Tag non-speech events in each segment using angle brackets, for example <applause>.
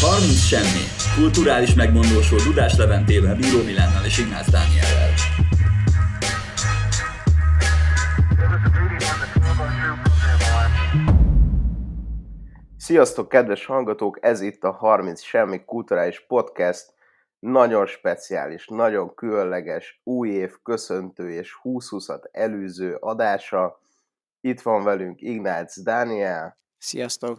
30 semmi. Kulturális megmondósról Dudás Leventével, Bíró Milánnal és Ignác Dániellel. Sziasztok, kedves hallgatók! Ez itt a 30 Semmi Kulturális Podcast. Nagyon speciális, nagyon különleges új év köszöntő és 2020-at előző adása. Itt van velünk Ignác Dániel. Sziasztok!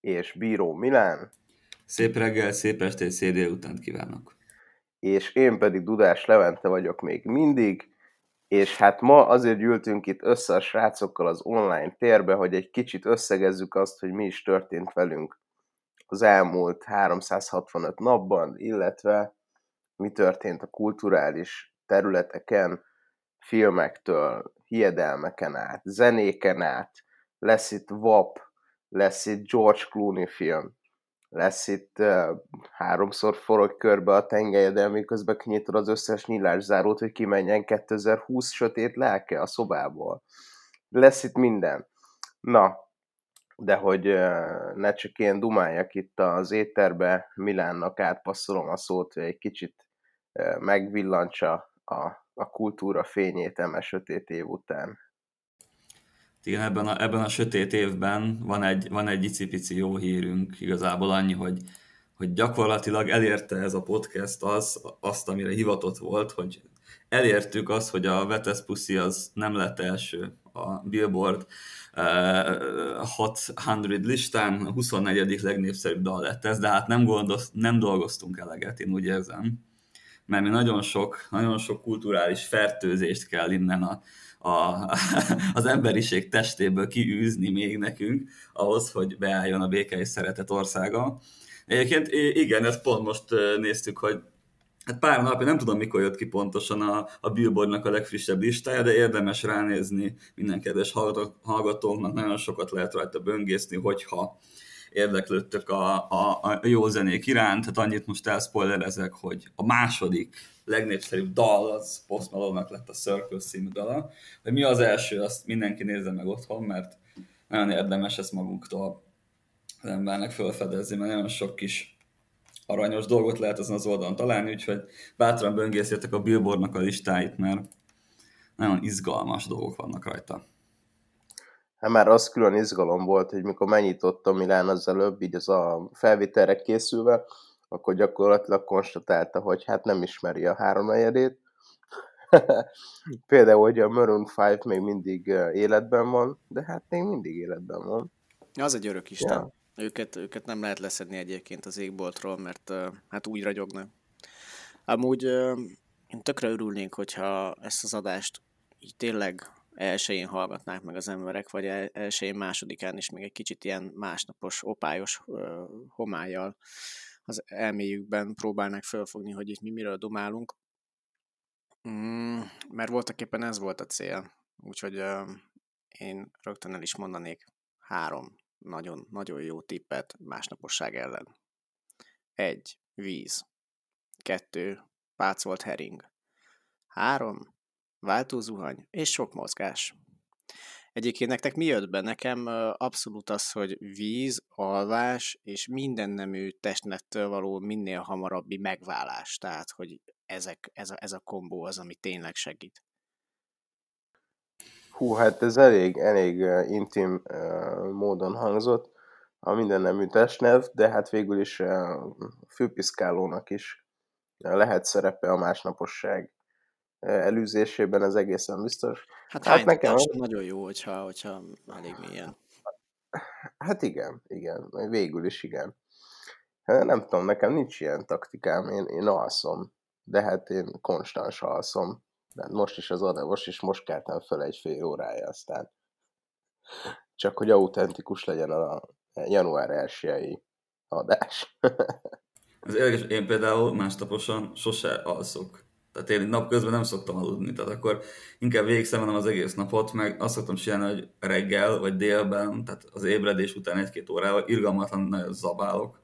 És Bíró Milán. Szép reggel, szép estét, szép délután kívánok! És én pedig Dudás Levente vagyok még mindig, és hát ma azért gyűltünk itt össze a srácokkal az online térbe, hogy egy kicsit összegezzük azt, hogy mi is történt velünk az elmúlt 365 napban, illetve mi történt a kulturális területeken, filmektől, hiedelmeken át, zenéken át, lesz itt WAP, lesz itt George Clooney film, lesz itt uh, háromszor forog körbe a tengelye, de miközben kinyitod az összes nyilászárót, hogy kimenjen 2020 sötét lelke a szobából. Lesz itt minden. Na, de hogy uh, ne csak én dumáljak itt az étterbe, Milánnak átpasszolom a szót, hogy egy kicsit uh, megvillantsa a, a kultúra fényét eme sötét év után. Igen, ebben a, ebben a sötét évben van egy, van egy icipici jó hírünk, igazából annyi, hogy, hogy gyakorlatilag elérte ez a podcast az, azt, amire hivatott volt, hogy elértük azt, hogy a Vetes Pussy az nem lett első a Billboard uh, Hot 100 listán, a 24. legnépszerűbb dal lett ez, de hát nem, gondoz, nem dolgoztunk eleget, én úgy érzem, mert mi nagyon sok, nagyon sok kulturális fertőzést kell innen a, a, <laughs> az emberiség testéből kiűzni még nekünk, ahhoz, hogy beálljon a béke és szeretet országa. Egyébként igen, ezt pont most néztük, hogy Hát pár napja, nem tudom mikor jött ki pontosan a, a Billboardnak a legfrissebb listája, de érdemes ránézni minden kedves hallgatóknak, nagyon sokat lehet rajta böngészni, hogyha érdeklődtök a, a, a jó zenék iránt, hát annyit most elszpoilerezek, hogy a második legnépszerűbb dal az Post Malone-nak lett a Circle című dala, hogy mi az első, azt mindenki nézze meg otthon, mert nagyon érdemes ezt magunktól az embernek felfedezni, mert nagyon sok kis aranyos dolgot lehet azon az oldalon találni, úgyhogy bátran böngészjetek a Billboardnak a listáit, mert nagyon izgalmas dolgok vannak rajta. Hát már az külön izgalom volt, hogy mikor megnyitottam Milán az előbb, így az a felvételre készülve, akkor gyakorlatilag konstatálta, hogy hát nem ismeri a háromnegyedét. <laughs> Például, hogy a Maroon 5 még mindig életben van, de hát még mindig életben van. Az egy örök isten. Ja. Őket, őket nem lehet leszedni egyébként az égboltról, mert hát úgy ragyognak. Amúgy én tökre örülnék, hogyha ezt az adást így tényleg elsőjén hallgatnák meg az emberek, vagy elsőjén másodikán is még egy kicsit ilyen másnapos, opályos uh, homályjal az elméjükben próbálnak felfogni, hogy itt mi miről domálunk. Mm, mert voltak éppen ez volt a cél. Úgyhogy uh, én rögtön el is mondanék három nagyon, nagyon jó tippet másnaposság ellen. Egy, víz. Kettő, pácolt hering. Három, váltózuhany és sok mozgás. Egyébként nektek mi jött be? Nekem abszolút az, hogy víz, alvás és minden nemű testnettől való minél hamarabbi megválás. Tehát, hogy ezek, ez, a, ez a kombó az, ami tényleg segít. Hú, hát ez elég, elég intim módon hangzott a minden nemű testnev, de hát végül is a főpiszkálónak is lehet szerepe a másnaposság elűzésében, ez egészen biztos. Hát, hát nekem... nagyon jó, hogyha, hogyha elég mélyen. Hát igen, igen, végül is igen. Hát nem tudom, nekem nincs ilyen taktikám, én, én alszom, de hát én konstans alszom. De most is az adás, most is most keltem fel egy fél órája, aztán csak hogy autentikus legyen a január 1 adás. Az érdekes, én például másnaposan sose alszok. Tehát én napközben nem szoktam aludni, tehát akkor inkább végigszemenem az egész napot, meg azt szoktam csinálni, hogy reggel vagy délben, tehát az ébredés után egy-két órával irgalmatlan nagyon zabálok.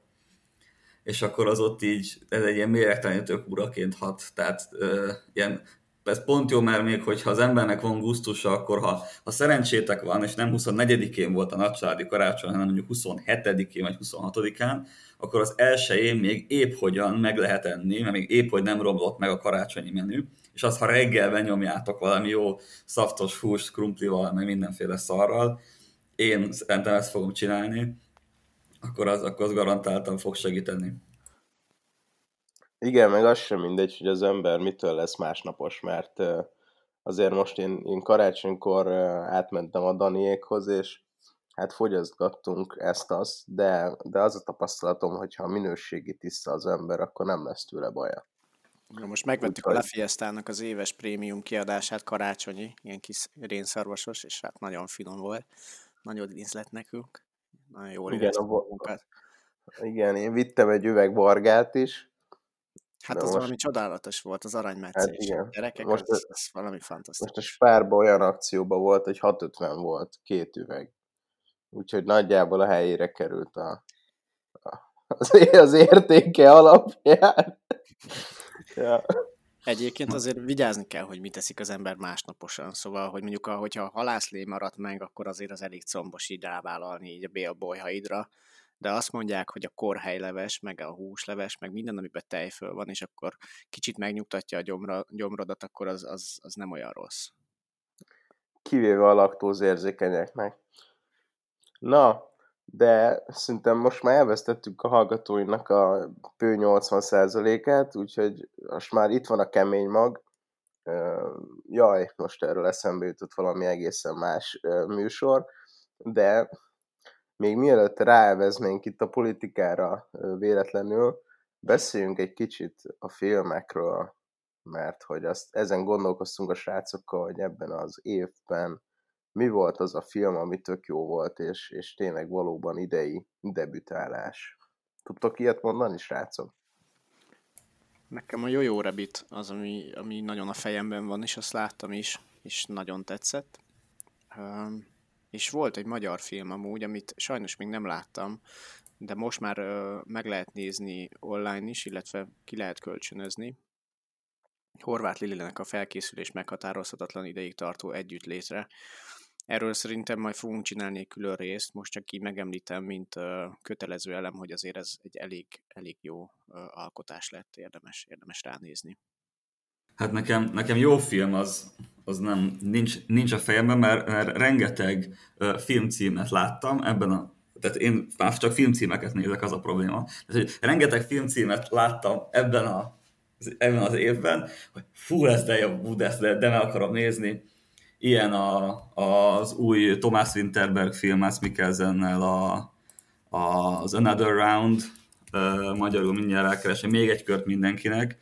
És akkor az ott így, ez egy ilyen méregtelenítő uraként hat, tehát ö, ilyen ez pont jó, mert még hogyha az embernek van gusztusa, akkor ha, ha szerencsétek van, és nem 24-én volt a nagycsaládi karácsony, hanem mondjuk 27-én vagy 26-án, akkor az elsőjén még épp hogyan meg lehet enni, mert még épp hogy nem romlott meg a karácsonyi menü, és azt, ha reggel benyomjátok valami jó szaftos húst, krumplival, meg mindenféle szarral, én szerintem ezt fogom csinálni, akkor az, akkor az garantáltan fog segíteni. Igen, meg az sem mindegy, hogy az ember mitől lesz másnapos, mert azért most én, én karácsonykor átmentem a Daniékhoz, és hát fogyasztgattunk ezt-azt, de, de az a tapasztalatom, hogy ha minőségi tiszta az ember, akkor nem lesz tőle baja. Na most megvettük Úgy, a Lefiestának az éves prémium kiadását, karácsonyi, ilyen kis rénszarvasos, és hát nagyon finom volt. Nagyon ízlet nekünk. Nagyon jól igen, a, igen, én vittem egy üveg bargát is, Hát az most... valami csodálatos volt, az aranymetszés. Hát igen. Gyerekek, most az, az valami fantasztikus. Most a spárban olyan akcióban volt, hogy 650 volt két üveg. Úgyhogy nagyjából a helyére került a, a, az, az értéke alapján. <laughs> ja. Egyébként azért vigyázni kell, hogy mit teszik az ember másnaposan. Szóval, hogy mondjuk, hogyha a halászlé maradt meg, akkor azért az elég combos így rávállalni így a bélbolyhaidra de azt mondják, hogy a korhelyleves, meg a húsleves, meg minden, amiben tejföl van, és akkor kicsit megnyugtatja a gyomra, gyomrodat, akkor az, az, az nem olyan rossz. Kivéve a laktózérzékenyeknek. Na, de szerintem most már elvesztettük a hallgatóinak a pő 80%-át, úgyhogy most már itt van a kemény mag. Jaj, most erről eszembe jutott valami egészen más műsor, de még mielőtt ráelveznénk itt a politikára véletlenül, beszéljünk egy kicsit a filmekről, mert hogy azt, ezen gondolkoztunk a srácokkal, hogy ebben az évben mi volt az a film, ami tök jó volt, és, és tényleg valóban idei debütálás. Tudtok ilyet mondani, srácok? Nekem a Jojo Rabbit az, ami, ami nagyon a fejemben van, és azt láttam is, és nagyon tetszett. És volt egy magyar film amúgy, amit sajnos még nem láttam, de most már ö, meg lehet nézni online is, illetve ki lehet kölcsönözni. Horváth Lilinek a felkészülés meghatározhatatlan ideig tartó együttlétre. Erről szerintem majd fogunk csinálni egy külön részt, most csak így megemlítem, mint ö, kötelező elem, hogy azért ez egy elég, elég jó ö, alkotás lett, érdemes, érdemes ránézni. Hát nekem, nekem jó film az, az nem, nincs, nincs a fejemben, mert, mert rengeteg uh, filmcímet láttam ebben a tehát én már csak filmcímeket nézek, az a probléma. Tehát, hogy rengeteg filmcímet láttam ebben, a, ebben az évben, hogy fú, ez de jó, de, de, de meg akarom nézni. Ilyen a, az új Thomas Winterberg film, Mads Mikkelsennel a, a, az Another Round, uh, magyarul mindjárt elkeresem, még egy kört mindenkinek,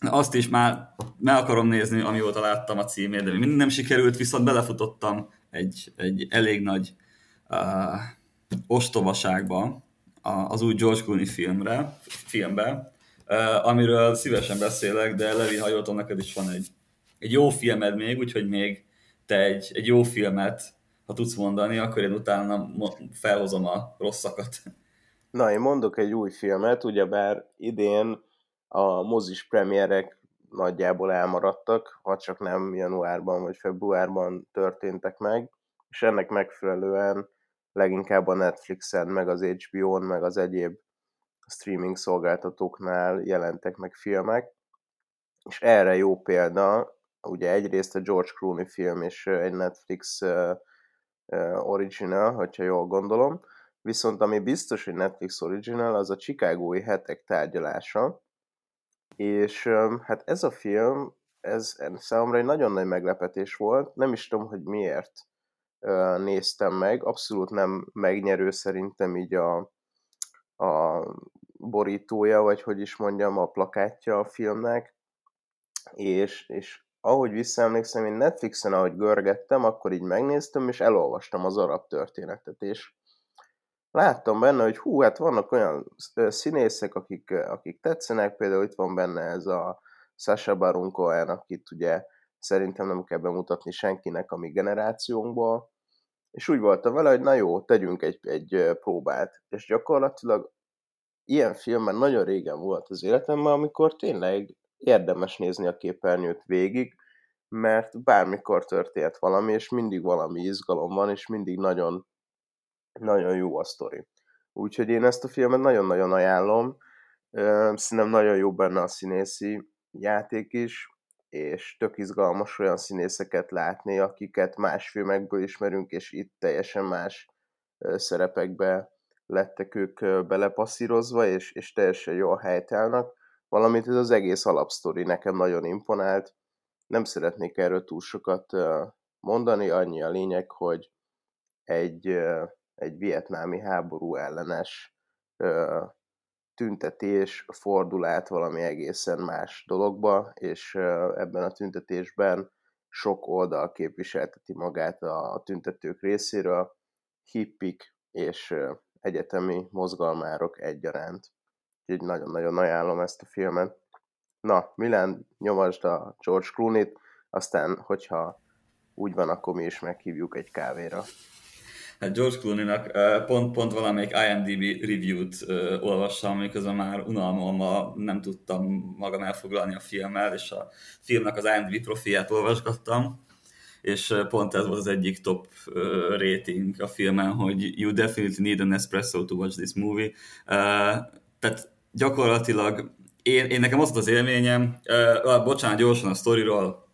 azt is már meg akarom nézni, amióta láttam a címét, de még nem sikerült, viszont belefutottam egy, egy elég nagy uh, ostobaságba, az új George Clooney filmre, filmbe, uh, amiről szívesen beszélek, de Levi, ha neked is van egy, egy jó filmed még, úgyhogy még te egy, egy jó filmet, ha tudsz mondani, akkor én utána felhozom a rosszakat. Na, én mondok egy új filmet, ugyebár idén a mozis premierek nagyjából elmaradtak, ha csak nem januárban vagy februárban történtek meg, és ennek megfelelően leginkább a Netflixen, meg az HBO-n, meg az egyéb streaming szolgáltatóknál jelentek meg filmek, és erre jó példa, ugye egyrészt a George Clooney film és egy Netflix original, hogyha jól gondolom, viszont ami biztos, hogy Netflix original, az a Chicagói hetek tárgyalása, és hát ez a film, ez számomra egy nagyon nagy meglepetés volt, nem is tudom, hogy miért néztem meg, abszolút nem megnyerő szerintem így a, a borítója, vagy hogy is mondjam, a plakátja a filmnek, és, és ahogy visszaemlékszem, én Netflixen, ahogy görgettem, akkor így megnéztem, és elolvastam az arab történetet, és láttam benne, hogy hú, hát vannak olyan színészek, akik, akik tetszenek, például itt van benne ez a Sasha Baron Cohen, akit ugye szerintem nem kell bemutatni senkinek a mi generációnkból, és úgy voltam vele, hogy na jó, tegyünk egy, egy próbát, és gyakorlatilag ilyen filmen nagyon régen volt az életemben, amikor tényleg érdemes nézni a képernyőt végig, mert bármikor történt valami, és mindig valami izgalom van, és mindig nagyon, nagyon jó a sztori. Úgyhogy én ezt a filmet nagyon-nagyon ajánlom, szerintem nagyon jó benne a színészi játék is, és tök izgalmas olyan színészeket látni, akiket más filmekből ismerünk, és itt teljesen más szerepekbe lettek ők belepasszírozva, és, és teljesen jól helytállnak, valamint ez az egész alapsztori nekem nagyon imponált. Nem szeretnék erről túl sokat mondani, annyi a lényeg, hogy egy, egy vietnámi háború ellenes tüntetés fordul át valami egészen más dologba, és ebben a tüntetésben sok oldal képviselteti magát a tüntetők részéről, hippik és egyetemi mozgalmárok egyaránt. Úgyhogy nagyon-nagyon ajánlom ezt a filmet. Na, Milán, nyomasd a George Clooney-t, aztán, hogyha úgy van, akkor mi is meghívjuk egy kávéra hát George Clooney-nak pont, pont valamelyik IMDb review-t olvassam, miközben már unalmammal nem tudtam magam elfoglalni a filmmel, és a filmnek az IMDb profiát olvasgattam, és pont ez volt az egyik top rating a filmen, hogy you definitely need an espresso to watch this movie. Tehát gyakorlatilag én, én nekem az az élményem, uh, bocsánat, gyorsan a sztoriról,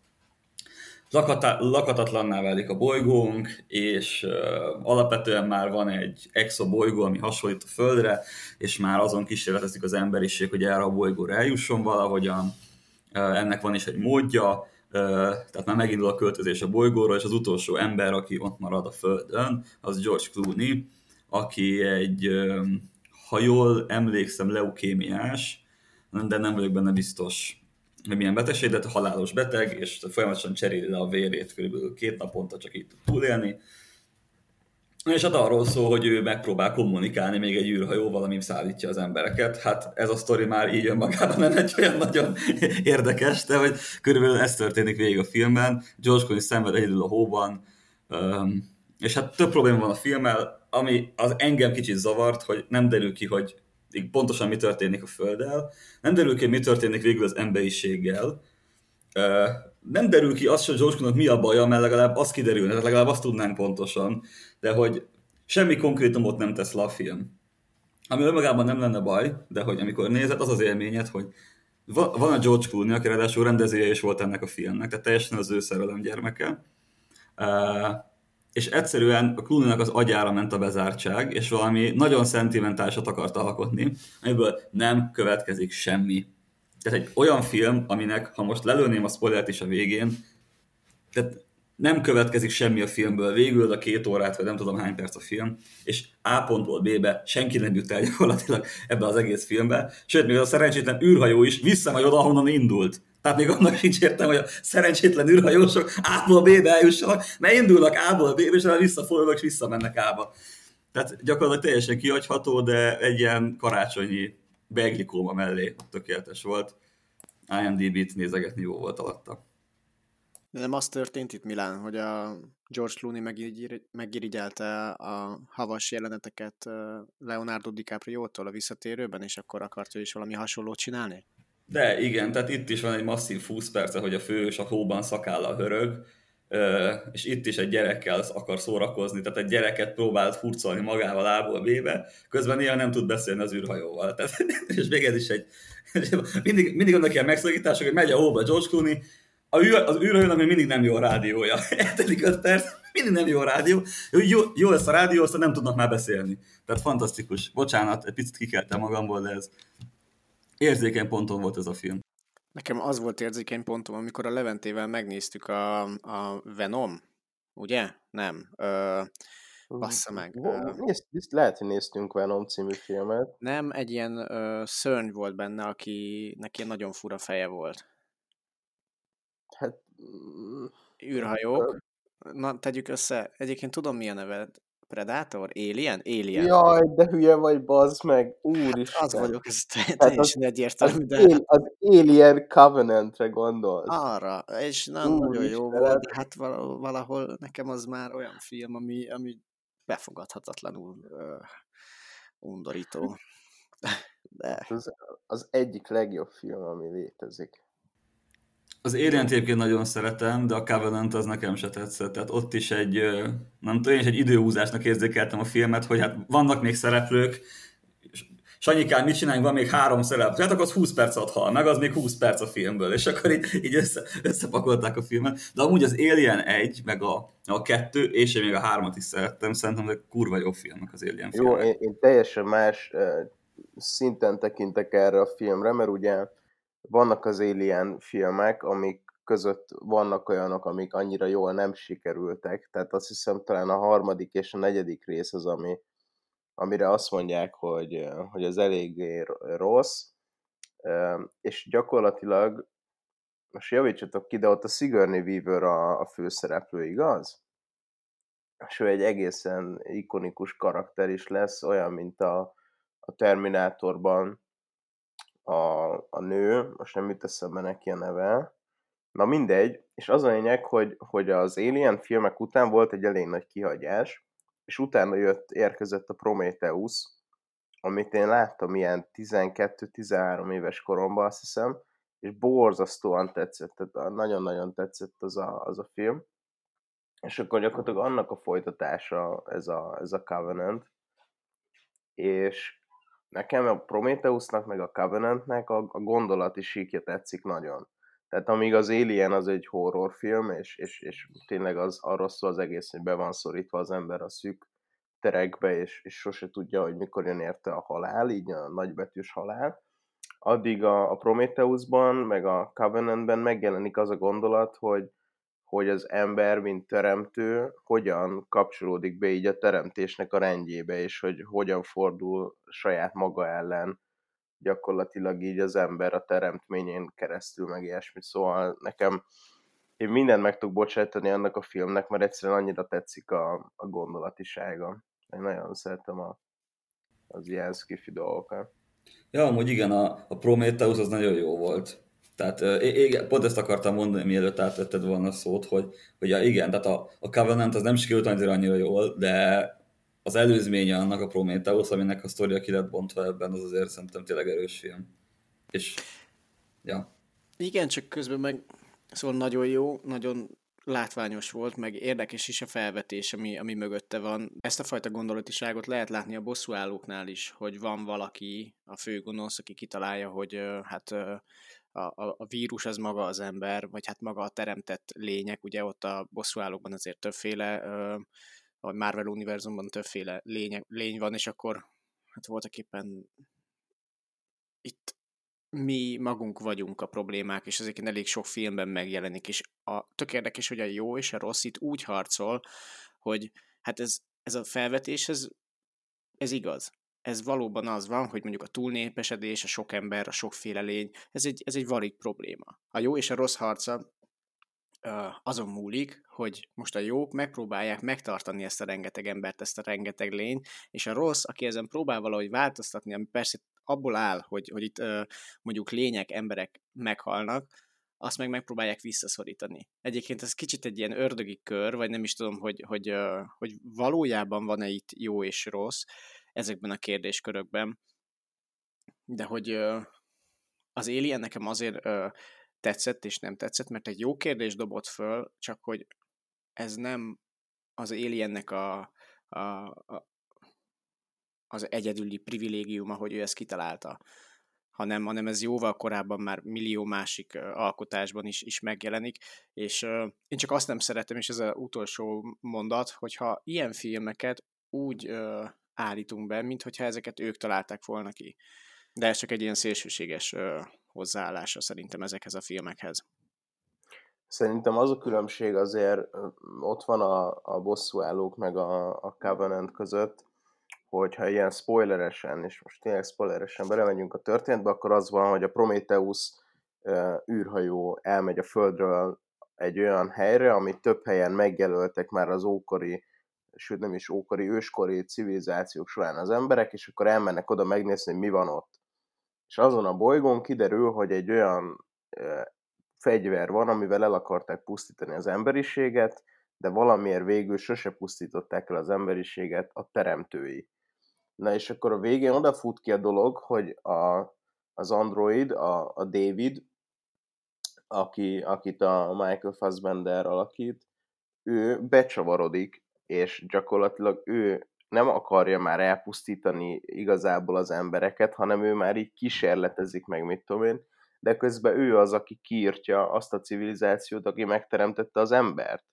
lakata, lakatatlanná válik a bolygónk, és uh, alapvetően már van egy exobolygó, ami hasonlít a Földre, és már azon kísérletezik az emberiség, hogy erre a bolygóra eljusson valahogyan. Uh, ennek van is egy módja, uh, tehát már megindul a költözés a bolygóra, és az utolsó ember, aki ott marad a Földön, az George Clooney, aki egy, uh, ha jól emlékszem, leukémiás, de nem vagyok benne biztos, hogy milyen betegség, de halálos beteg, és folyamatosan cseréli le a vérét, körülbelül két naponta csak így tud túlélni. És hát arról szól, hogy ő megpróbál kommunikálni még egy űrhajóval, ami szállítja az embereket. Hát ez a sztori már így önmagában nem egy olyan nagyon érdekes, de hogy körülbelül ez történik végig a filmben. George Clooney szenved egyedül a hóban, és hát több probléma van a filmmel, ami az engem kicsit zavart, hogy nem derül ki, hogy pontosan mi történik a Földdel, nem derül ki, mi történik végül az emberiséggel, nem derül ki az, hogy George mi a baja, mert legalább az kiderülne, tehát legalább azt tudnánk pontosan, de hogy semmi konkrétumot nem tesz le a film. Ami önmagában nem lenne baj, de hogy amikor nézed, az az élményed, hogy van a George Clooney, aki ráadásul rendezője is volt ennek a filmnek, tehát teljesen az ő szerelem gyermeke és egyszerűen a clooney az agyára ment a bezártság, és valami nagyon szentimentálisat akart alkotni, amiből nem következik semmi. Tehát egy olyan film, aminek, ha most lelőném a spoilert is a végén, tehát nem következik semmi a filmből, végül a két órát, vagy nem tudom hány perc a film, és A pontból B-be senki nem jut el gyakorlatilag ebbe az egész filmbe, sőt, még az a szerencsétlen űrhajó is visszamegy oda, ahonnan indult. Tehát még annak sincs értem, hogy a szerencsétlen űrhajósok A-ból B-be eljussanak, mert indulnak A-ból B-be, és visszafordulnak, és visszamennek A-ba. Tehát gyakorlatilag teljesen kihagyható, de egy ilyen karácsonyi beglikóma mellé tökéletes volt. IMDb-t nézegetni jó volt alatta. De nem az történt itt Milán, hogy a George Clooney megirigyelte a havas jeleneteket Leonardo DiCaprio-tól a visszatérőben, és akkor akart ő is valami hasonlót csinálni? De igen, tehát itt is van egy masszív 20 perce, hogy a fős a hóban a hörög, és itt is egy gyerekkel akar szórakozni, tehát egy gyereket próbált furcolni magával ából B-be, közben néha nem tud beszélni az űrhajóval. <laughs> Tehát, és még ez is egy, mindig, mindig annak ilyen megszakítások, hogy megy a hóba George Clooney, a űr, az űrhajón még mindig nem jó a rádiója. <laughs> Eltelik 5 perc, mindig nem jó a rádió. Jó, jó lesz a rádió, aztán nem tudnak már beszélni. Tehát fantasztikus. Bocsánat, egy picit kikeltem magamból, de ez érzékeny ponton volt ez a film. Nekem az volt érzékeny pontom, amikor a Leventével megnéztük a, a Venom, ugye? Nem. Ö, bassza meg. Nézd, nézd, lehet, hogy néztünk Venom című filmet. Nem, egy ilyen ö, szörny volt benne, aki neki nagyon fura feje volt. Hát... űrhajók. Na, tegyük össze. Egyébként tudom, milyen neved. Predator? Alien? Alien. Jaj, de hülye vagy, bazd meg. Úristen. Hát az vagyok, ez teljesen egyértelmű. De... Az, az Alien Covenantre gondolsz. Arra, és nem nagyon jó volt, de hát valahol nekem az már olyan film, ami, ami befogadhatatlanul uh, undorító. De... Az, az egyik legjobb film, ami létezik. Az Alien egyébként nagyon szeretem, de a Covenant az nekem se tetszett. Tehát ott is egy, nem tudom, én is egy időhúzásnak érzékeltem a filmet, hogy hát vannak még szereplők, Sanyikán, mit csináljunk, van még három szerep, hát akkor az 20 perc alatt hal meg, az még 20 perc a filmből, és akkor így, így össze, összepakolták a filmet. De amúgy az Alien 1, meg a, a 2, és én még a 3-at is szerettem, szerintem hogy kurva jó filmek az Alien Jó, filmek. én, én teljesen más uh, szinten tekintek erre a filmre, mert ugye vannak az Alien filmek, amik között vannak olyanok, amik annyira jól nem sikerültek, tehát azt hiszem talán a harmadik és a negyedik rész az, ami, amire azt mondják, hogy, hogy az eléggé rossz, és gyakorlatilag, most javítsatok ki, de ott a Sigourney Weaver a, a főszereplő, igaz? És ő egy egészen ikonikus karakter is lesz, olyan, mint a, a Terminátorban a, a nő, most nem jut eszembe neki a neve, na mindegy, és az a lényeg, hogy, hogy az Alien filmek után volt egy elég nagy kihagyás, és utána jött, érkezett a Prometheus, amit én láttam ilyen 12-13 éves koromban, azt hiszem, és borzasztóan tetszett, tehát nagyon-nagyon tetszett az a, az a film. És akkor gyakorlatilag annak a folytatása ez a, ez a Covenant, és nekem a Prometheusnak meg a Covenantnek a, a gondolati síkja tetszik nagyon. Tehát amíg az Alien az egy horrorfilm, és, és, és tényleg az arról szól az egész, hogy be van szorítva az ember a szűk terekbe, és, és sose tudja, hogy mikor jön érte a halál, így a nagybetűs halál, addig a, a Prometheusban, meg a Covenantben megjelenik az a gondolat, hogy, hogy az ember, mint teremtő, hogyan kapcsolódik be így a teremtésnek a rendjébe, és hogy hogyan fordul saját maga ellen gyakorlatilag így az ember a teremtményén keresztül, meg ilyesmit. Szóval nekem én mindent meg tudok bocsátani annak a filmnek, mert egyszerűen annyira tetszik a, a gondolatisága. Én nagyon szeretem a, az ilyen skifi dolgokat. Ja, amúgy igen, a, a Prometheus az nagyon jó volt. Tehát igen, pont ezt akartam mondani, mielőtt átvetted volna a szót, hogy, hogy ja, igen, tehát a, a Covenant az nem sikerült annyira annyira jól, de az előzménye annak a Prometheus, aminek a sztoria ki lett bontva ebben, az azért szerintem tényleg erős film. És, ja. Igen, csak közben meg szóval nagyon jó, nagyon látványos volt, meg érdekes is a felvetés, ami, ami mögötte van. Ezt a fajta gondolatiságot lehet látni a bosszúállóknál is, hogy van valaki, a főgonosz, aki kitalálja, hogy hát a, a, a vírus az maga az ember, vagy hát maga a teremtett lények, ugye ott a bosszúállókban azért többféle a Marvel univerzumban többféle lény, lény van, és akkor hát voltak éppen itt mi magunk vagyunk a problémák, és ezeket elég sok filmben megjelenik, és a, tök érdekes, hogy a jó és a rossz itt úgy harcol, hogy hát ez, ez a felvetés, ez, ez igaz. Ez valóban az van, hogy mondjuk a túlnépesedés, a sok ember, a sokféle lény, ez egy, ez egy valid probléma. A jó és a rossz harca azon múlik, hogy most a jók megpróbálják megtartani ezt a rengeteg embert, ezt a rengeteg lényt, és a rossz, aki ezen próbál valahogy változtatni, ami persze abból áll, hogy, hogy itt mondjuk lények, emberek meghalnak, azt meg megpróbálják visszaszorítani. Egyébként ez kicsit egy ilyen ördögi kör, vagy nem is tudom, hogy, hogy, hogy valójában van-e itt jó és rossz ezekben a kérdéskörökben, de hogy az Alien nekem azért tetszett és nem tetszett, mert egy jó kérdés dobott föl, csak hogy ez nem az Aliennek a, a, a, az egyedüli privilégiuma, hogy ő ezt kitalálta, hanem, hanem ez jóval korábban már millió másik alkotásban is, is megjelenik, és én csak azt nem szeretem, és ez az utolsó mondat, hogyha ilyen filmeket úgy állítunk be, mint hogyha ezeket ők találták volna ki. De ez csak egy ilyen szélsőséges hozzáállása szerintem ezekhez a filmekhez. Szerintem az a különbség azért ott van a, a bosszúállók meg a, a Covenant között, hogyha ilyen spoileresen, és most tényleg spoileresen belemegyünk a történetbe, akkor az van, hogy a Prometheus űrhajó elmegy a Földről egy olyan helyre, amit több helyen megjelöltek már az ókori, sőt nem is ókori, őskori civilizációk során az emberek, és akkor elmennek oda megnézni, hogy mi van ott. És azon a bolygón kiderül, hogy egy olyan fegyver van, amivel el akarták pusztítani az emberiséget, de valamiért végül sose pusztították el az emberiséget a teremtői. Na és akkor a végén odafut ki a dolog, hogy a, az android, a, a David, aki, akit a Michael Fassbender alakít, ő becsavarodik, és gyakorlatilag ő nem akarja már elpusztítani igazából az embereket, hanem ő már így kísérletezik meg, mit tudom én, de közben ő az, aki kiírtja azt a civilizációt, aki megteremtette az embert.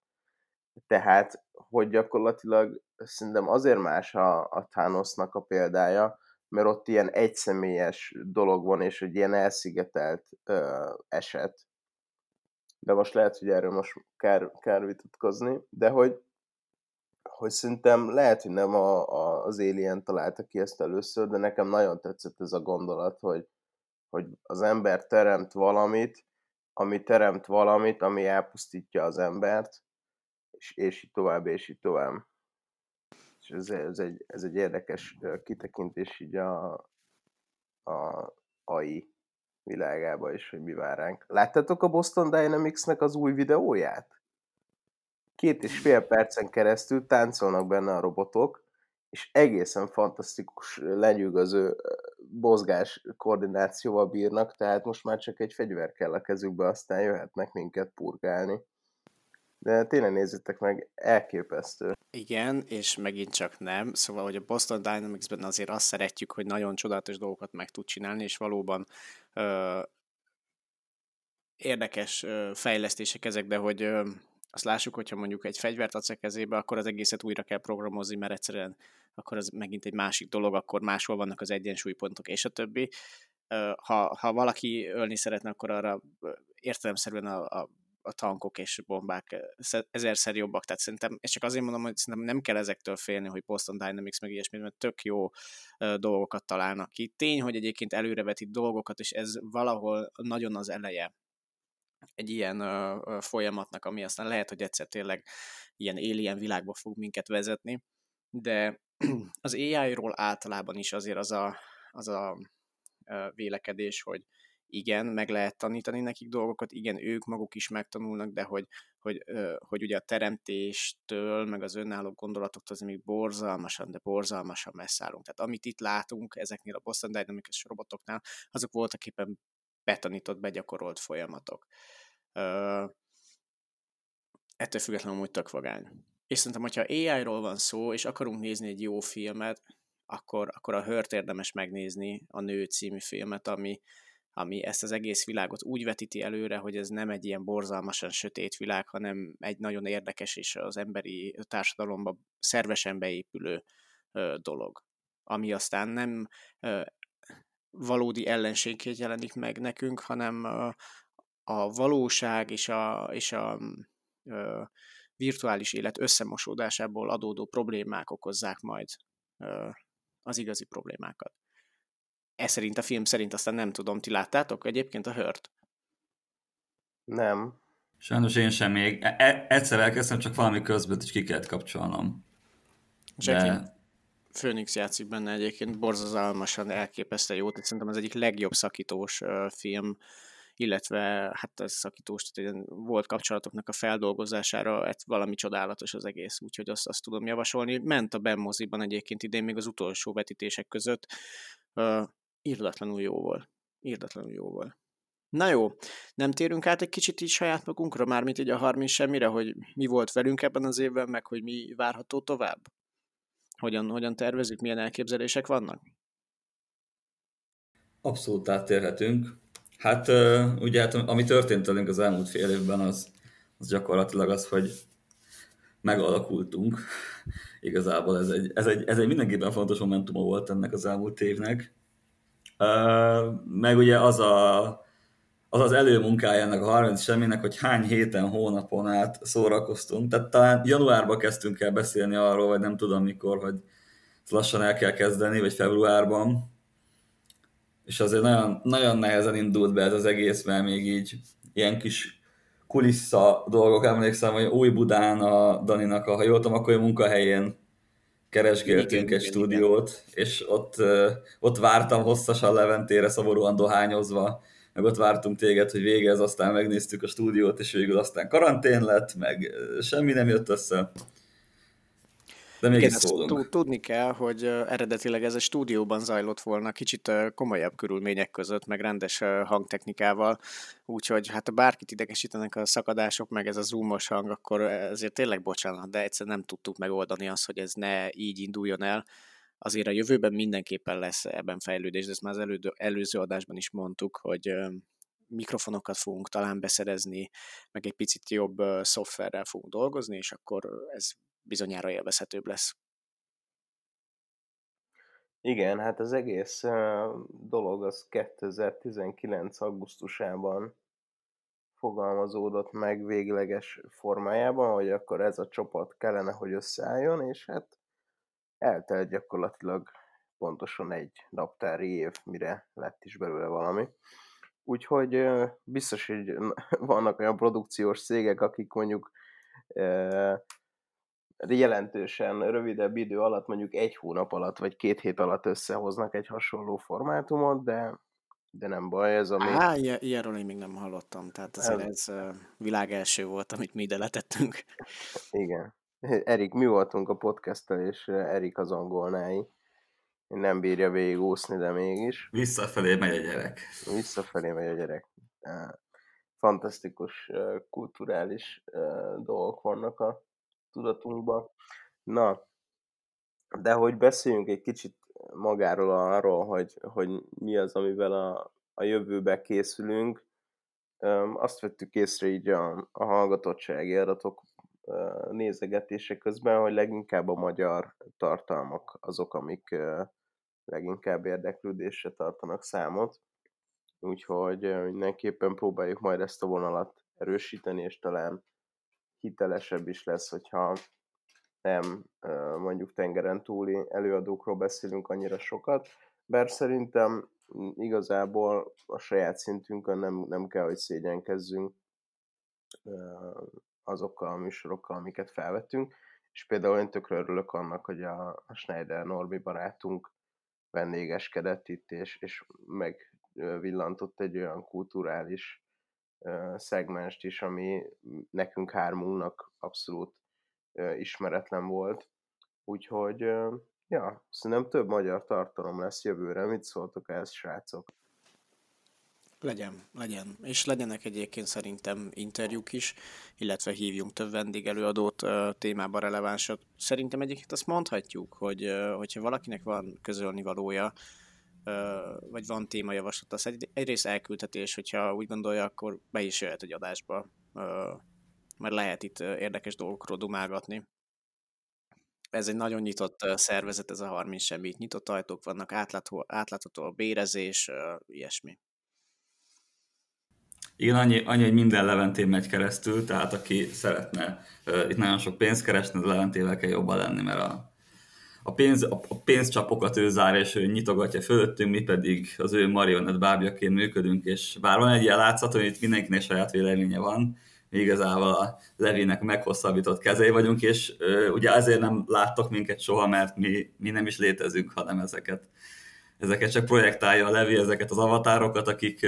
Tehát, hogy gyakorlatilag szerintem azért más a, a Thanosnak a példája, mert ott ilyen egyszemélyes dolog van, és egy ilyen elszigetelt ö, eset. De most lehet, hogy erről most kár, kár vitatkozni, de hogy, hogy szerintem lehet, hogy nem a, a, az Alien találta ki ezt először, de nekem nagyon tetszett ez a gondolat, hogy, hogy az ember teremt valamit, ami teremt valamit, ami elpusztítja az embert, és, és így tovább, és így tovább. És ez, ez, egy, ez egy érdekes kitekintés így a, a AI világába is, hogy mi vár ránk. Láttátok a Boston Dynamics-nek az új videóját? Két és fél percen keresztül táncolnak benne a robotok, és egészen fantasztikus, lenyűgöző mozgás koordinációval bírnak, tehát most már csak egy fegyver kell a kezükbe, aztán jöhetnek minket purgálni. De tényleg nézzétek meg, elképesztő. Igen, és megint csak nem. Szóval, hogy a Boston Dynamics-ben azért azt szeretjük, hogy nagyon csodálatos dolgokat meg tud csinálni, és valóban ö, érdekes ö, fejlesztések ezek, de hogy ö, azt lássuk, hogyha mondjuk egy fegyvert adsz a kezébe, akkor az egészet újra kell programozni, mert egyszerűen akkor az megint egy másik dolog, akkor máshol vannak az egyensúlypontok, és a többi. Ha, ha valaki ölni szeretne, akkor arra értelemszerűen a, a a tankok és bombák ezerszer jobbak, tehát szerintem, és csak azért mondom, hogy szerintem nem kell ezektől félni, hogy Boston Dynamics meg ilyesmit, mert tök jó dolgokat találnak ki. Tény, hogy egyébként előrevetít dolgokat, és ez valahol nagyon az eleje egy ilyen ö, ö, folyamatnak, ami aztán lehet, hogy egyszer tényleg ilyen alien világba fog minket vezetni, de <clears throat> az AI-ról általában is azért az a, az a vélekedés, hogy igen, meg lehet tanítani nekik dolgokat, igen, ők maguk is megtanulnak, de hogy, hogy, hogy ugye a teremtéstől, meg az önálló gondolatoktól az még borzalmasan, de borzalmasan messze állunk. Tehát amit itt látunk ezeknél a Boston Dynamics robotoknál, azok voltak éppen betanított, begyakorolt folyamatok. ettől függetlenül úgy tök vagány. És szerintem, hogyha AI-ról van szó, és akarunk nézni egy jó filmet, akkor, akkor a Hört érdemes megnézni, a Nő című filmet, ami, ami ezt az egész világot úgy vetíti előre, hogy ez nem egy ilyen borzalmasan sötét világ, hanem egy nagyon érdekes és az emberi társadalomba szervesen beépülő ö, dolog. Ami aztán nem ö, valódi ellenségként jelenik meg nekünk, hanem a valóság és a, és a ö, virtuális élet összemosódásából adódó problémák okozzák majd ö, az igazi problémákat e szerint a film szerint aztán nem tudom, ti láttátok egyébként a hört? Nem. Sajnos én sem még. E-, e egyszer elkezdtem, csak valami közben is ki kellett kapcsolnom. De... Phoenix játszik benne egyébként, borzalmasan elképesztő jó, tehát szerintem az egyik legjobb szakítós film, illetve hát ez szakítós, tehát volt kapcsolatoknak a feldolgozására, ez valami csodálatos az egész, úgyhogy azt, azt tudom javasolni. Ment a Ben moziban egyébként idén még az utolsó vetítések között, uh, írdatlanul jó volt. Írdatlanul jó volt. Na jó, nem térünk át egy kicsit így saját magunkra, mármint így a 30 semmire, hogy mi volt velünk ebben az évben, meg hogy mi várható tovább? Hogyan, hogyan tervezik, milyen elképzelések vannak? Abszolút áttérhetünk. Hát ugye, hát, ami történt velünk az elmúlt fél évben, az, az gyakorlatilag az, hogy megalakultunk. <laughs> Igazából ez egy, ez, egy, ez egy mindenképpen fontos momentuma volt ennek az elmúlt évnek meg ugye az a, az az előmunkája ennek a 30 semminek, hogy hány héten, hónapon át szórakoztunk. Tehát talán januárban kezdtünk el beszélni arról, vagy nem tudom mikor, hogy lassan el kell kezdeni, vagy februárban. És azért nagyon, nagyon nehezen indult be ez az egész, mert még így ilyen kis kulissza dolgok. Emlékszem, hogy új Budán a Daninak a, ha jól tudom, akkor a munkahelyén keresgéltünk igen, egy igen, stúdiót, igen. és ott, ott vártam hosszasan Leventére, szomorúan dohányozva, meg ott vártunk téged, hogy végez, aztán megnéztük a stúdiót, és végül aztán karantén lett, meg semmi nem jött össze. De mégis Igen, szólunk. Tudni kell, hogy eredetileg ez a stúdióban zajlott volna, kicsit komolyabb körülmények között, meg rendes hangtechnikával, úgyhogy hát ha bárkit idegesítenek a szakadások, meg ez a zoomos hang, akkor ezért tényleg bocsánat, de egyszer nem tudtuk megoldani azt, hogy ez ne így induljon el. Azért a jövőben mindenképpen lesz ebben fejlődés, de ezt már az elődő, előző adásban is mondtuk, hogy mikrofonokat fogunk talán beszerezni, meg egy picit jobb szoftverrel fogunk dolgozni, és akkor ez bizonyára élvezhetőbb lesz. Igen, hát az egész dolog az 2019. augusztusában fogalmazódott meg végleges formájában, hogy akkor ez a csapat kellene, hogy összeálljon, és hát eltelt gyakorlatilag pontosan egy naptári év, mire lett is belőle valami. Úgyhogy biztos, hogy <laughs> vannak olyan produkciós cégek, akik mondjuk jelentősen rövidebb idő alatt, mondjuk egy hónap alatt, vagy két hét alatt összehoznak egy hasonló formátumot, de, de nem baj, ez ami... Á, ilyenről én még nem hallottam, tehát azért ez, ez világ első volt, amit mi ide letettünk. Igen. <laughs> Erik, mi voltunk a podcasttel, és Erik az angolnái. Nem bírja végigúszni, de mégis. Visszafelé megy a gyerek. Visszafelé megy a gyerek. Fantasztikus kulturális dolgok vannak a tudatunkban. Na, de hogy beszéljünk egy kicsit magáról arról, hogy, hogy mi az, amivel a, a jövőbe készülünk, azt vettük észre így a, a hallgatottsági adatok nézegetése közben, hogy leginkább a magyar tartalmak azok, amik leginkább érdeklődésre tartanak számot. Úgyhogy mindenképpen próbáljuk majd ezt a vonalat erősíteni, és talán hitelesebb is lesz, hogyha nem mondjuk tengeren túli előadókról beszélünk annyira sokat, bár szerintem igazából a saját szintünkön nem, nem kell, hogy szégyenkezzünk azokkal a műsorokkal, amiket felvettünk, és például én tökre örülök annak, hogy a, a Schneider Norbi barátunk vendégeskedett itt, és, és megvillantott egy olyan kulturális szegmenst is, ami nekünk hármunknak abszolút ismeretlen volt. Úgyhogy, ja, szerintem több magyar tartalom lesz jövőre. Mit szóltok ehhez, srácok? Legyen, legyen. És legyenek egyébként szerintem interjúk is, illetve hívjunk több vendégelőadót témába relevánsat. Szerintem egyébként azt mondhatjuk, hogy hogyha valakinek van közölni valója, vagy van témajavaslat, az egy, egyrészt elküldhetés, hogyha úgy gondolja, akkor be is jöhet egy adásba, mert lehet itt érdekes dolgokról dumálgatni. Ez egy nagyon nyitott szervezet, ez a 30 semmit. Nyitott ajtók vannak, átlátható, átlátható a bérezés, ilyesmi. Igen, annyi, annyi, hogy minden Leventén megy keresztül, tehát aki szeretne uh, itt nagyon sok pénzt keresni, az Leventével kell jobban lenni, mert a, a, pénz, a, pénzcsapokat ő zár, és ő nyitogatja fölöttünk, mi pedig az ő marionett bábjaként működünk, és bár van egy ilyen látszat, hogy itt mindenkinek saját véleménye van, mi igazából a Levinek meghosszabbított kezei vagyunk, és uh, ugye azért nem láttok minket soha, mert mi, mi nem is létezünk, hanem ezeket, ezeket csak projektálja a Levi, ezeket az avatárokat, akik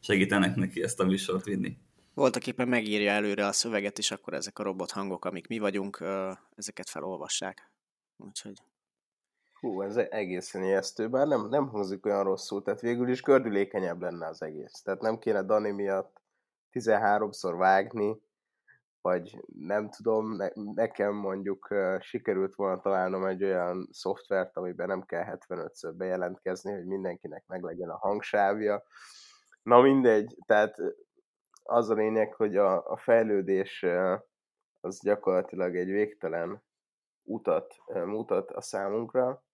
segítenek neki ezt a műsort vinni. Voltak éppen megírja előre a szöveget, és akkor ezek a robot hangok, amik mi vagyunk, ezeket felolvassák. Úgyhogy... Hú, ez egészen ijesztő, bár nem, nem hangzik olyan rosszul, tehát végül is gördülékenyebb lenne az egész. Tehát nem kéne Dani miatt 13-szor vágni, vagy nem tudom, ne, nekem mondjuk uh, sikerült volna találnom egy olyan szoftvert, amiben nem kell 75-ször bejelentkezni, hogy mindenkinek meglegyen a hangsávja, Na mindegy, tehát az a lényeg, hogy a, a fejlődés az gyakorlatilag egy végtelen utat mutat a számunkra.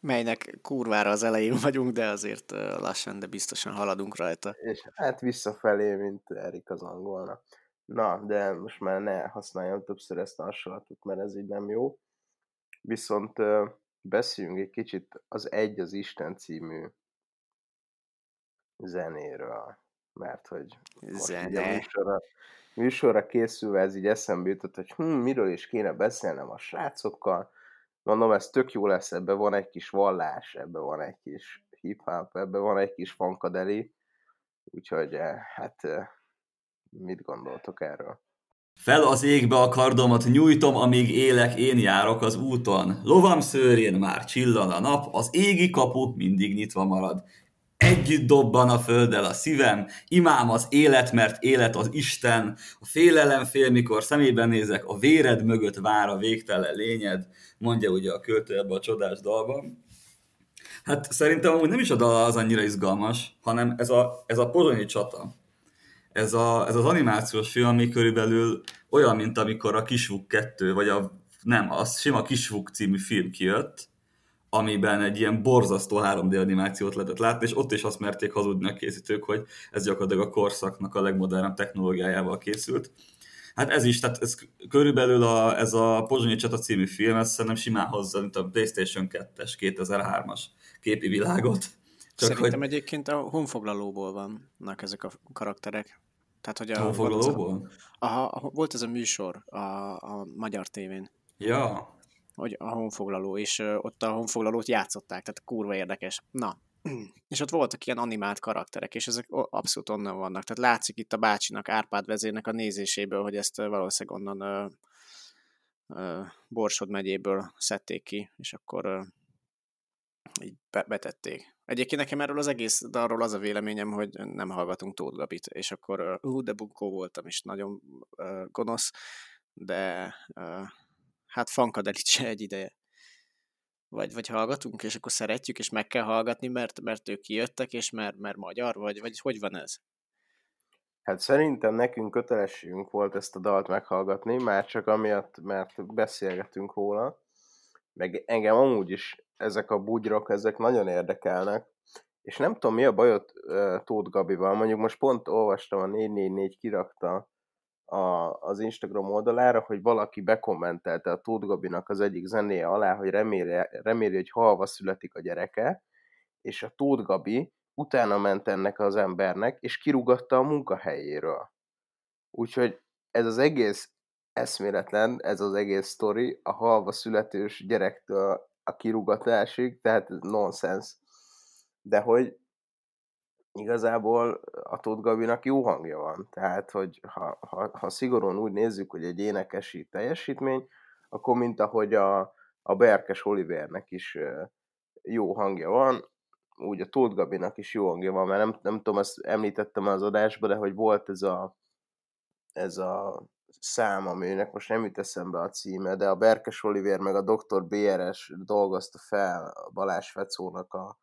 Melynek kurvára az elején vagyunk, de azért lassan, de biztosan haladunk rajta. És hát visszafelé, mint Erik az angolna. Na, de most már ne használjam többször ezt a hasonlatot, mert ez így nem jó. Viszont beszéljünk egy kicsit az Egy az Isten című zenéről, mert hogy Zene. a műsorra, műsorra készülve ez így eszembe jutott, hogy hm, miről is kéne beszélnem a srácokkal, mondom, ez tök jó lesz, ebbe van egy kis vallás, ebbe van egy kis hip-hop, ebbe van egy kis funkadeli, úgyhogy eh, hát eh, mit gondoltok erről? Fel az égbe a kardomat nyújtom, amíg élek, én járok az úton. Lovam szőrén már csillan a nap, az égi kapu mindig nyitva marad. Együtt dobban a földdel a szívem, imám az élet, mert élet az Isten. A félelem fél, mikor szemében nézek, a véred mögött vár a végtelen lényed, mondja ugye a költő ebbe a csodás dalban. Hát szerintem amúgy nem is a dal az annyira izgalmas, hanem ez a, ez a pozsonyi csata. Ez, a, ez az animációs film, ami körülbelül olyan, mint amikor a Kisvuk 2, vagy a, nem, az sima Kisvuk című film kijött, amiben egy ilyen borzasztó 3D animációt lehetett látni, és ott is azt merték hazudni a készítők, hogy ez gyakorlatilag a korszaknak a legmodernebb technológiájával készült. Hát ez is, tehát ez körülbelül a, ez a Pozsonyi Csata című film, ez szerintem simán hozza, mint a PlayStation 2-es, 2003-as képi világot. Csak Szerintem hogy... egyébként a honfoglalóból vannak ezek a karakterek. Tehát, hogy a, honfoglalóból? Aha, volt ez a műsor a, a magyar tévén. Ja. Hogy a honfoglaló, és ott a honfoglalót játszották, tehát kurva érdekes. Na, <clears throat> és ott voltak ilyen animált karakterek, és ezek abszolút onnan vannak. Tehát látszik itt a bácsinak, Árpád vezérnek a nézéséből, hogy ezt valószínűleg onnan ö, ö, Borsod megyéből szedték ki, és akkor ö, így betették. Egyébként nekem erről az egész arról az a véleményem, hogy nem hallgatunk Tóth Gabit, és akkor ú, de bunkó voltam, és nagyon uh, gonosz, de uh, hát Fankadelit se egy ideje. Vagy, vagy hallgatunk, és akkor szeretjük, és meg kell hallgatni, mert, mert ők kijöttek, és mert, mert magyar, vagy, vagy hogy van ez? Hát szerintem nekünk kötelességünk volt ezt a dalt meghallgatni, már csak amiatt, mert beszélgetünk róla, meg engem amúgy is ezek a bugyrok, ezek nagyon érdekelnek, és nem tudom, mi a bajot uh, Tóth Gabival, mondjuk most pont olvastam, a 444 kirakta a, az Instagram oldalára, hogy valaki bekommentelte a Tóth Gabinak az egyik zenéje alá, hogy reméli, reméli, hogy halva születik a gyereke, és a Tóth Gabi utána ment ennek az embernek, és kirugatta a munkahelyéről. Úgyhogy ez az egész eszméletlen, ez az egész sztori a halva születős gyerektől a kirugatásig, tehát nonsens. De hogy igazából a Tóth Gabinak jó hangja van. Tehát, hogy ha, ha, ha szigorúan úgy nézzük, hogy egy énekesi teljesítmény, akkor mint ahogy a, a Berkes Olivernek is jó hangja van, úgy a Tóth Gabinak is jó hangja van, mert nem, nem tudom, ezt említettem az adásban, de hogy volt ez a, ez a szám, aminek most nem jut eszembe a címe, de a Berkes Oliver meg a Dr. BRS dolgozta fel a Balázs Fecónak a,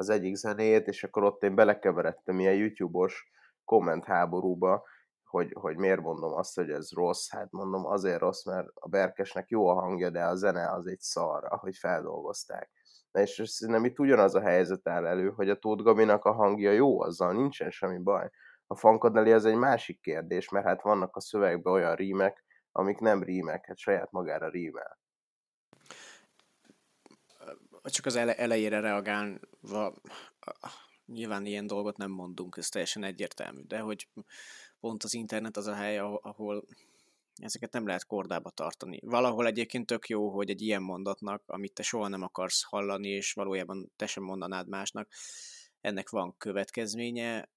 az egyik zenét, és akkor ott én belekeveredtem ilyen YouTube-os kommentháborúba, hogy, hogy miért mondom azt, hogy ez rossz. Hát mondom, azért rossz, mert a Berkesnek jó a hangja, de a zene az egy szar, ahogy feldolgozták. Na és szerintem itt ugyanaz a helyzet áll elő, hogy a Tóth Gabinak a hangja jó, azzal nincsen semmi baj. A fankadeli az egy másik kérdés, mert hát vannak a szövegben olyan rímek, amik nem rímek, hát saját magára rímel. Csak az ele- elejére reagálva, nyilván ilyen dolgot nem mondunk, ez teljesen egyértelmű, de hogy pont az internet az a hely, ahol ezeket nem lehet kordába tartani. Valahol egyébként tök jó, hogy egy ilyen mondatnak, amit te soha nem akarsz hallani, és valójában te sem mondanád másnak, ennek van következménye,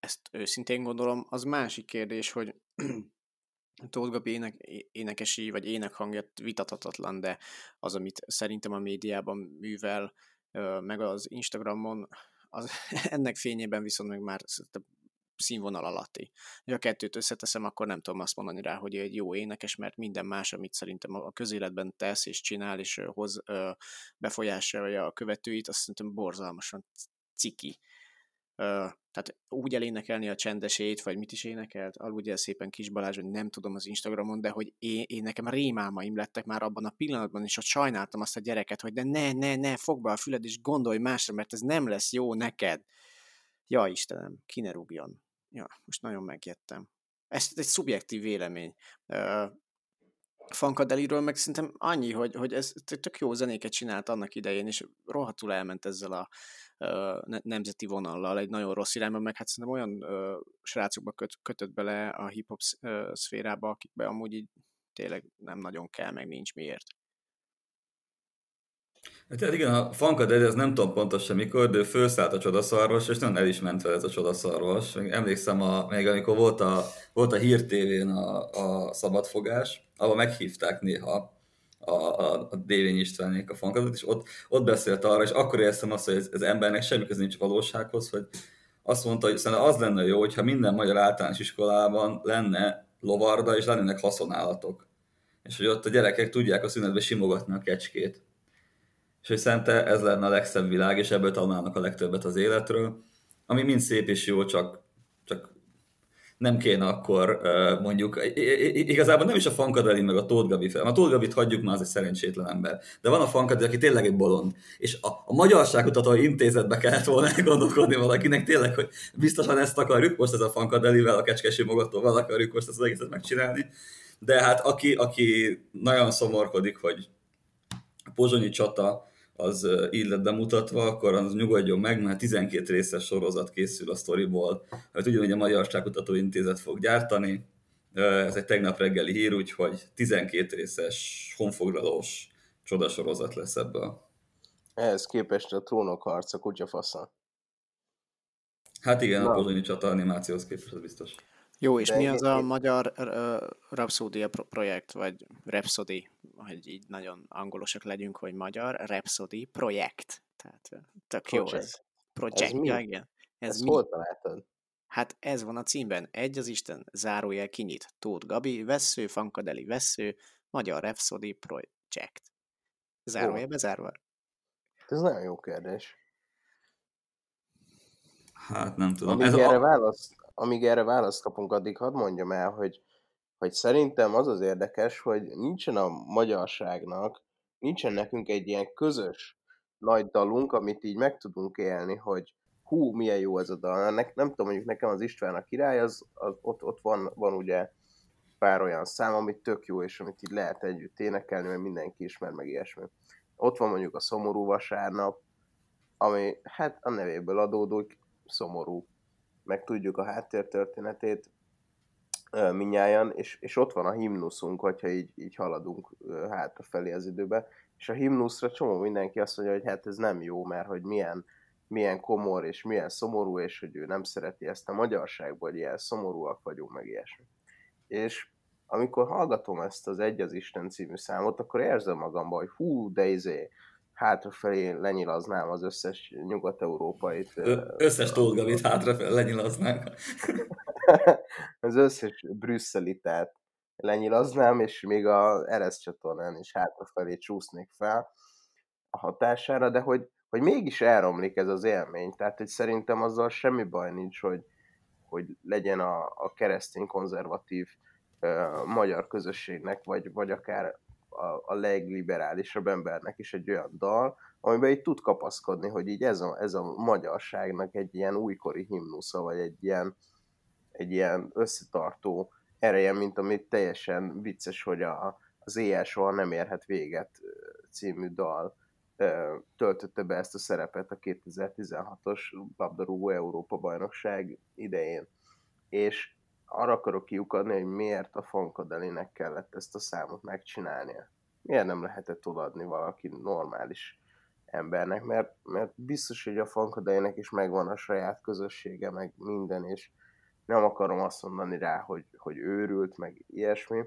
ezt őszintén gondolom. Az másik kérdés, hogy Tóth Gabi ének, énekesi vagy énekhangja vitathatatlan, de az, amit szerintem a médiában művel, meg az Instagramon, az, <laughs> ennek fényében viszont meg már színvonal alatti. Ha a kettőt összeteszem, akkor nem tudom azt mondani rá, hogy egy jó énekes, mert minden más, amit szerintem a közéletben tesz és csinál, és hoz befolyásolja a követőit, azt szerintem borzalmasan ciki tehát úgy elénekelni a csendesét, vagy mit is énekelt, aludj el szépen Kis Balázs, hogy nem tudom az Instagramon, de hogy én, én nekem rémálmaim lettek már abban a pillanatban, és ott sajnáltam azt a gyereket, hogy de ne, ne, ne, fogd be a füled, és gondolj másra, mert ez nem lesz jó neked. Ja, Istenem, ki ne rúgjon. Ja, most nagyon megjettem. Ez egy szubjektív vélemény. Funkadeliről meg szerintem annyi, hogy, hogy ez tök jó zenéket csinált annak idején, és rohadtul elment ezzel a nemzeti vonallal egy nagyon rossz irányba, meg hát szerintem olyan srácokba köt, kötött bele a hip-hop szférába, akikbe amúgy így tényleg nem nagyon kell, meg nincs miért. Hát igen, a Funkadeli, ez nem tudom pontosan mikor, de felszállt a csodaszarvas, és nagyon el is ment fel ez a csodaszarvas. Még emlékszem, a, még amikor volt a, volt a Hír TV-n a, a szabadfogás, ahol meghívták néha a, a, a Dévény Istvánék a Funkadet, és ott, ott beszélt arra, és akkor éreztem azt, hogy ez, ez embernek semmi köze nincs valósághoz, hogy azt mondta, hogy szerintem az lenne jó, hogyha minden magyar általános iskolában lenne lovarda, és lennének haszonállatok. És hogy ott a gyerekek tudják a szünetbe simogatni a kecskét és hogy szerinte ez lenne a legszebb világ, és ebből tanulnak a legtöbbet az életről, ami mind szép és jó, csak nem kéne akkor mondjuk, igazából nem is a Fankadeli meg a Tóth Gabi fel, a Tóth Gabit hagyjuk már, az egy szerencsétlen ember, de van a Fankadeli, aki tényleg egy bolond, és a, a Magyarságkutató Intézetbe kellett volna <laughs> gondolkodni valakinek tényleg, hogy biztosan ezt akarjuk, most ez a Fankadelivel, a kecskesi mogatóval akarjuk most ezt az egészet megcsinálni, de hát aki, aki nagyon szomorkodik, hogy a pozsonyi csata az így lett bemutatva, akkor az nyugodjon meg, mert 12 részes sorozat készül a sztoriból, hát ugyanúgy a Magyar Stákutató Intézet fog gyártani, ez egy tegnap reggeli hír, úgyhogy 12 részes, honfoglalós csodasorozat lesz ebből. Ehhez képest a trónok harca kutyafasza. Hát igen, Na. a pozsonyi csata animációhoz képest, az biztos. Jó, és De mi az a magyar uh, Rhapsody projekt, vagy Rhapsody, hogy így nagyon angolosak legyünk, hogy magyar Rhapsody projekt. Tehát tök Project. jó ez. Project, ez mi? Ja, igen. Ez Ezt mi? hol találtad? Hát ez van a címben. Egy az Isten, zárójel kinyit. Tóth Gabi, vesző, Fankadeli vesző, Magyar Rhapsody Project. Zárójel bezárva. Ez nagyon jó kérdés. Hát nem tudom. Amíg, ez erre, a... választ, amíg erre választ kapunk, addig hadd mondjam el, hogy, hogy szerintem az az érdekes, hogy nincsen a magyarságnak, nincsen nekünk egy ilyen közös nagy dalunk, amit így meg tudunk élni, hogy hú, milyen jó ez a dal. Ne, nem tudom, mondjuk nekem az István a király, az, az ott, ott van, van ugye pár olyan szám, amit tök jó, és amit így lehet együtt énekelni, mert mindenki ismer meg ilyesmi. Ott van mondjuk a Szomorú Vasárnap, ami hát a nevéből adódik, szomorú, meg tudjuk a háttértörténetét minnyáján, és, és ott van a himnuszunk, hogyha így, így haladunk hátrafelé az időbe, és a himnuszra csomó mindenki azt mondja, hogy hát ez nem jó, mert hogy milyen, milyen komor és milyen szomorú, és hogy ő nem szereti ezt a magyarságból, hogy ilyen szomorúak vagyunk, meg ilyesmi. És amikor hallgatom ezt az Egy az Isten című számot, akkor érzem magamban, hogy hú, de izé, hátrafelé lenyilaznám az összes nyugat-európait. Ö- összes Tóth hátrafelé lenyilaznánk. <laughs> az összes brüsszelitát lenyilaznám, és még a Eresz csatornán is hátrafelé csúsznék fel a hatására, de hogy, hogy mégis elromlik ez az élmény. Tehát, hogy szerintem azzal semmi baj nincs, hogy, hogy legyen a, a keresztény konzervatív uh, magyar közösségnek, vagy, vagy akár a, a legliberálisabb embernek is egy olyan dal, amiben így tud kapaszkodni, hogy így ez a, ez a magyarságnak egy ilyen újkori himnusza, vagy egy ilyen, egy ilyen összetartó ereje, mint amit teljesen vicces, hogy a, az éjjel soha nem érhet véget című dal töltötte be ezt a szerepet a 2016-os labdarúgó Európa bajnokság idején. És arra akarok kiukadni, hogy miért a Funkadelinek kellett ezt a számot megcsinálnia. Miért nem lehetett odaadni valaki normális embernek, mert, mert biztos, hogy a Funkadelinek is megvan a saját közössége, meg minden, és nem akarom azt mondani rá, hogy, hogy őrült, meg ilyesmi,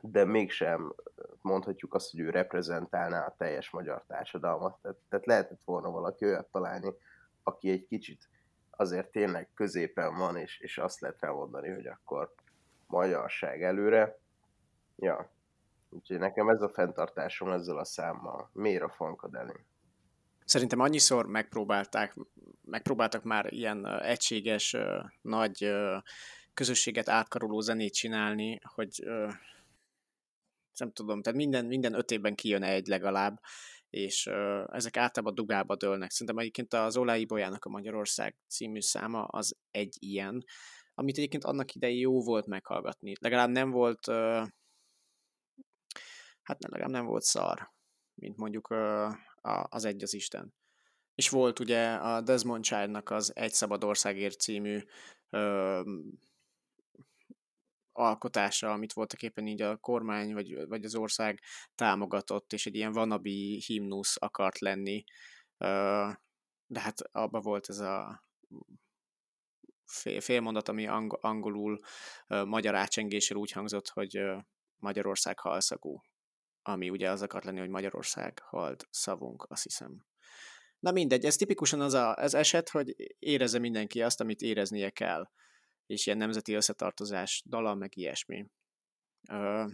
de mégsem mondhatjuk azt, hogy ő reprezentálná a teljes magyar társadalmat. Tehát, tehát lehetett volna valaki olyat találni, aki egy kicsit azért tényleg középen van, és, és azt lehet elmondani, hogy akkor magyarság előre. Ja, úgyhogy nekem ez a fenntartásom ezzel a számmal. Miért a Funkadeli? Szerintem annyiszor megpróbálták, megpróbáltak már ilyen egységes, nagy közösséget átkaroló zenét csinálni, hogy nem tudom, tehát minden, minden öt évben kijön egy legalább, és uh, ezek általában dugába dőlnek. Szerintem egyébként az Olái Bolyának a Magyarország című száma az egy ilyen, amit egyébként annak idején jó volt meghallgatni. Legalább nem volt, uh, hát legalább nem volt szar, mint mondjuk uh, az Egy az Isten. És volt ugye a Desmond Childnak az Egy szabad országért című uh, alkotása, amit voltak éppen így a kormány vagy, vagy az ország támogatott, és egy ilyen vanabi himnusz akart lenni, de hát abba volt ez a fél, félmondat, ami ang- angolul magyar átsengéssel úgy hangzott, hogy Magyarország halszagú, ami ugye az akart lenni, hogy Magyarország halt szavunk, azt hiszem. Na mindegy, ez tipikusan az a, az eset, hogy érezze mindenki azt, amit éreznie kell, és ilyen nemzeti összetartozás, dala, meg ilyesmi. Ö,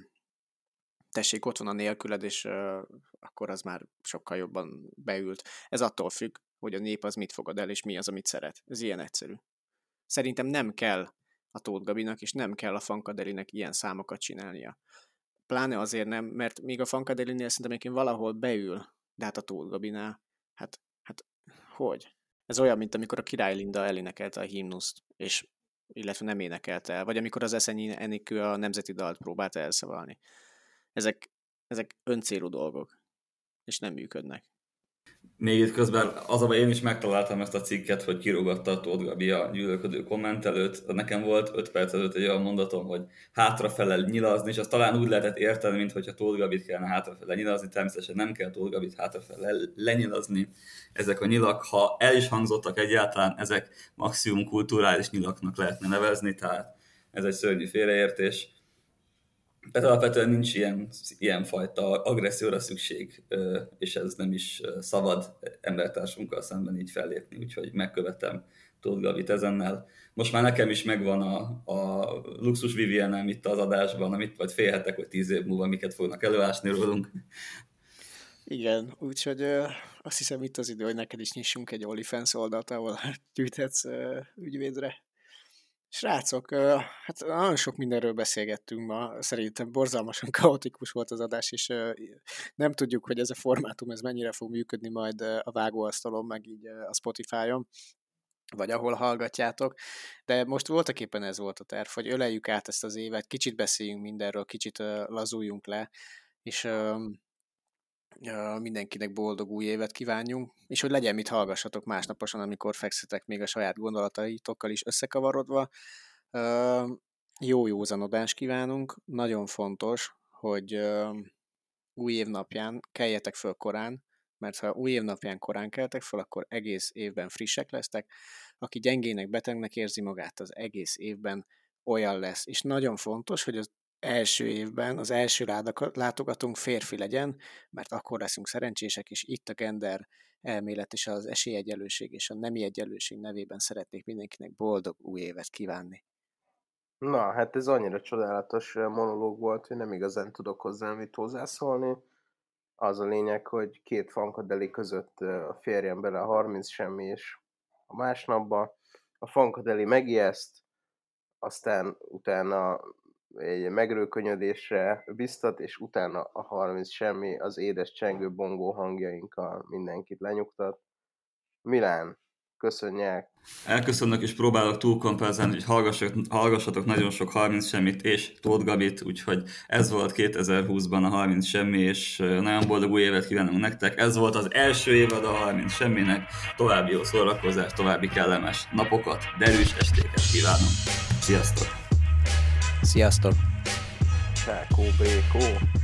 tessék, ott van a nélküled, és ö, akkor az már sokkal jobban beült. Ez attól függ, hogy a nép az mit fogad el, és mi az, amit szeret. Ez ilyen egyszerű. Szerintem nem kell a Tóth Gabinak, és nem kell a Fankadelinek ilyen számokat csinálnia. Pláne azért nem, mert még a Fankadelinél szerintem egyébként valahol beül, de hát a Tóth Gabinál, hát, hát hogy? Ez olyan, mint amikor a Király Linda elénekelte a himnuszt, és illetve nem énekelte el, vagy amikor az Eszenyi Enikő a nemzeti dalt próbált elszavalni. Ezek, ezek öncélú dolgok, és nem működnek még itt közben az, én is megtaláltam ezt a cikket, hogy kirogatta a Tóth Gabi a gyűlölködő komment előtt. Nekem volt 5 perc előtt egy olyan mondatom, hogy hátrafele nyilazni, és azt talán úgy lehetett érteni, mint hogyha Tóth Gabit kellene hátrafele nyilazni, természetesen nem kell Tóth Gabit hátrafele lenyilazni. Ezek a nyilak, ha el is hangzottak egyáltalán, ezek maximum kulturális nyilaknak lehetne nevezni, tehát ez egy szörnyű félreértés tehát alapvetően nincs ilyen, ilyen fajta agresszióra szükség, és ez nem is szabad embertársunkkal szemben így fellépni, úgyhogy megkövetem Tóth Gavit ezennel. Most már nekem is megvan a, a luxus vivien itt az adásban, amit vagy félhetek, hogy tíz év múlva miket fognak előásni rólunk. Igen, úgyhogy azt hiszem itt az idő, hogy neked is nyissunk egy OnlyFans oldalt, ahol <laughs> gyűjthetsz ügyvédre. Srácok, hát nagyon sok mindenről beszélgettünk ma, szerintem borzalmasan <laughs> kaotikus volt az adás, és nem tudjuk, hogy ez a formátum ez mennyire fog működni majd a vágóasztalon, meg így a Spotify-on, vagy ahol hallgatjátok, de most voltak éppen ez volt a terv, hogy öleljük át ezt az évet, kicsit beszéljünk mindenről, kicsit lazuljunk le, és mindenkinek boldog új évet kívánjunk, és hogy legyen mit hallgassatok másnaposan, amikor fekszetek még a saját gondolataitokkal is összekavarodva. Jó józanodást kívánunk, nagyon fontos, hogy új év napján keljetek föl korán, mert ha új év napján korán keltek föl, akkor egész évben frissek lesztek. Aki gyengének, betegnek érzi magát, az egész évben olyan lesz. És nagyon fontos, hogy az első évben az első látogatónk férfi legyen, mert akkor leszünk szerencsések, és itt a gender elmélet és az esélyegyelőség és a nemi egyenlőség nevében szeretnék mindenkinek boldog új évet kívánni. Na, hát ez annyira csodálatos monológ volt, hogy nem igazán tudok hozzá mit hozzászólni. Az a lényeg, hogy két fankadeli között a férjem bele a 30 semmi és a másnapba. A fankadeli megijeszt, aztán utána egy megrőkönyödésre biztat, és utána a 30 semmi az édes csengő bongó hangjainkkal mindenkit lenyugtat. Milán, köszönjek! Elköszönök és próbálok túlkompenzálni, hogy hallgassatok, hallgassatok nagyon sok 30 semmit és Tóth Gabit, úgyhogy ez volt 2020-ban a 30 semmi, és nagyon boldog új évet kívánunk nektek. Ez volt az első évad a 30 semminek. További jó szórakozást, további kellemes napokat, derűs estéket kívánunk. Sziasztok! Sziasztok! Csákó, Brékó!